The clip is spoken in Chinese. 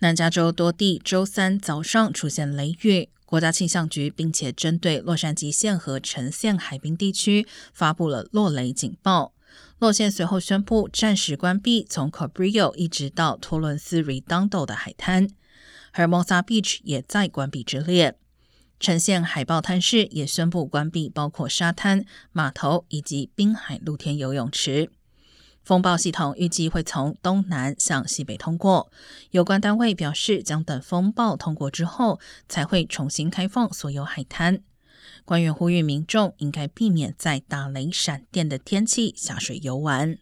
南加州多地周三早上出现雷雨，国家气象局并且针对洛杉矶县和橙县海滨地区发布了落雷警报。洛县随后宣布暂时关闭从 Cabrillo 一直到托伦斯 Redondo 的海滩，Hermosa Beach 也在关闭之列。橙县海豹滩市也宣布关闭包括沙滩、码头以及滨海露天游泳池。风暴系统预计会从东南向西北通过，有关单位表示将等风暴通过之后才会重新开放所有海滩。官员呼吁民众应该避免在打雷闪电的天气下水游玩。